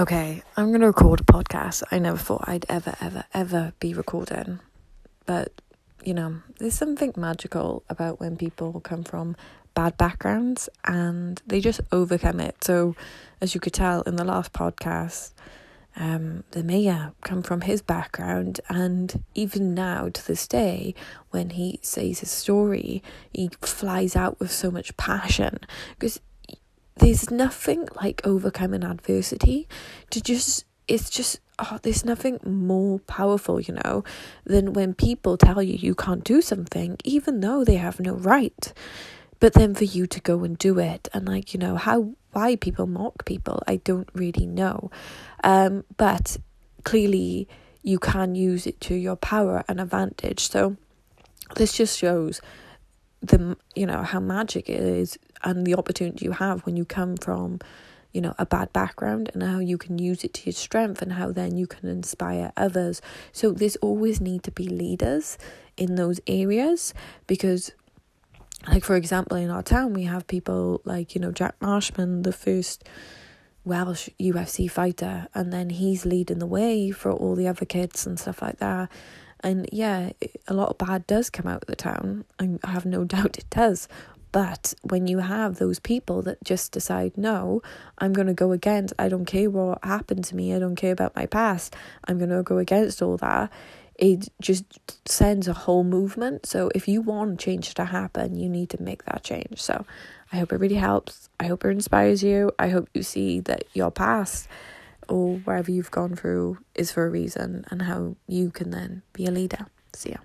Okay, I'm going to record a podcast. I never thought I'd ever, ever, ever be recording. But, you know, there's something magical about when people come from bad backgrounds and they just overcome it. So, as you could tell in the last podcast, um, the mayor come from his background, and even now to this day, when he says his story, he flies out with so much passion because there's nothing like overcoming adversity to just it's just oh, there's nothing more powerful, you know, than when people tell you you can't do something, even though they have no right. But then for you to go and do it, and like, you know, how, why people mock people, I don't really know. Um, but clearly you can use it to your power and advantage. So this just shows the, you know, how magic it is and the opportunity you have when you come from you know a bad background and how you can use it to your strength and how then you can inspire others. So there's always need to be leaders in those areas because like for example in our town we have people like you know Jack Marshman the first Welsh UFC fighter and then he's leading the way for all the other kids and stuff like that and yeah a lot of bad does come out of the town I have no doubt it does but when you have those people that just decide, no, I'm going to go against, I don't care what happened to me, I don't care about my past, I'm going to go against all that, it just sends a whole movement. So if you want change to happen, you need to make that change. So I hope it really helps. I hope it inspires you. I hope you see that your past or wherever you've gone through is for a reason and how you can then be a leader. See ya.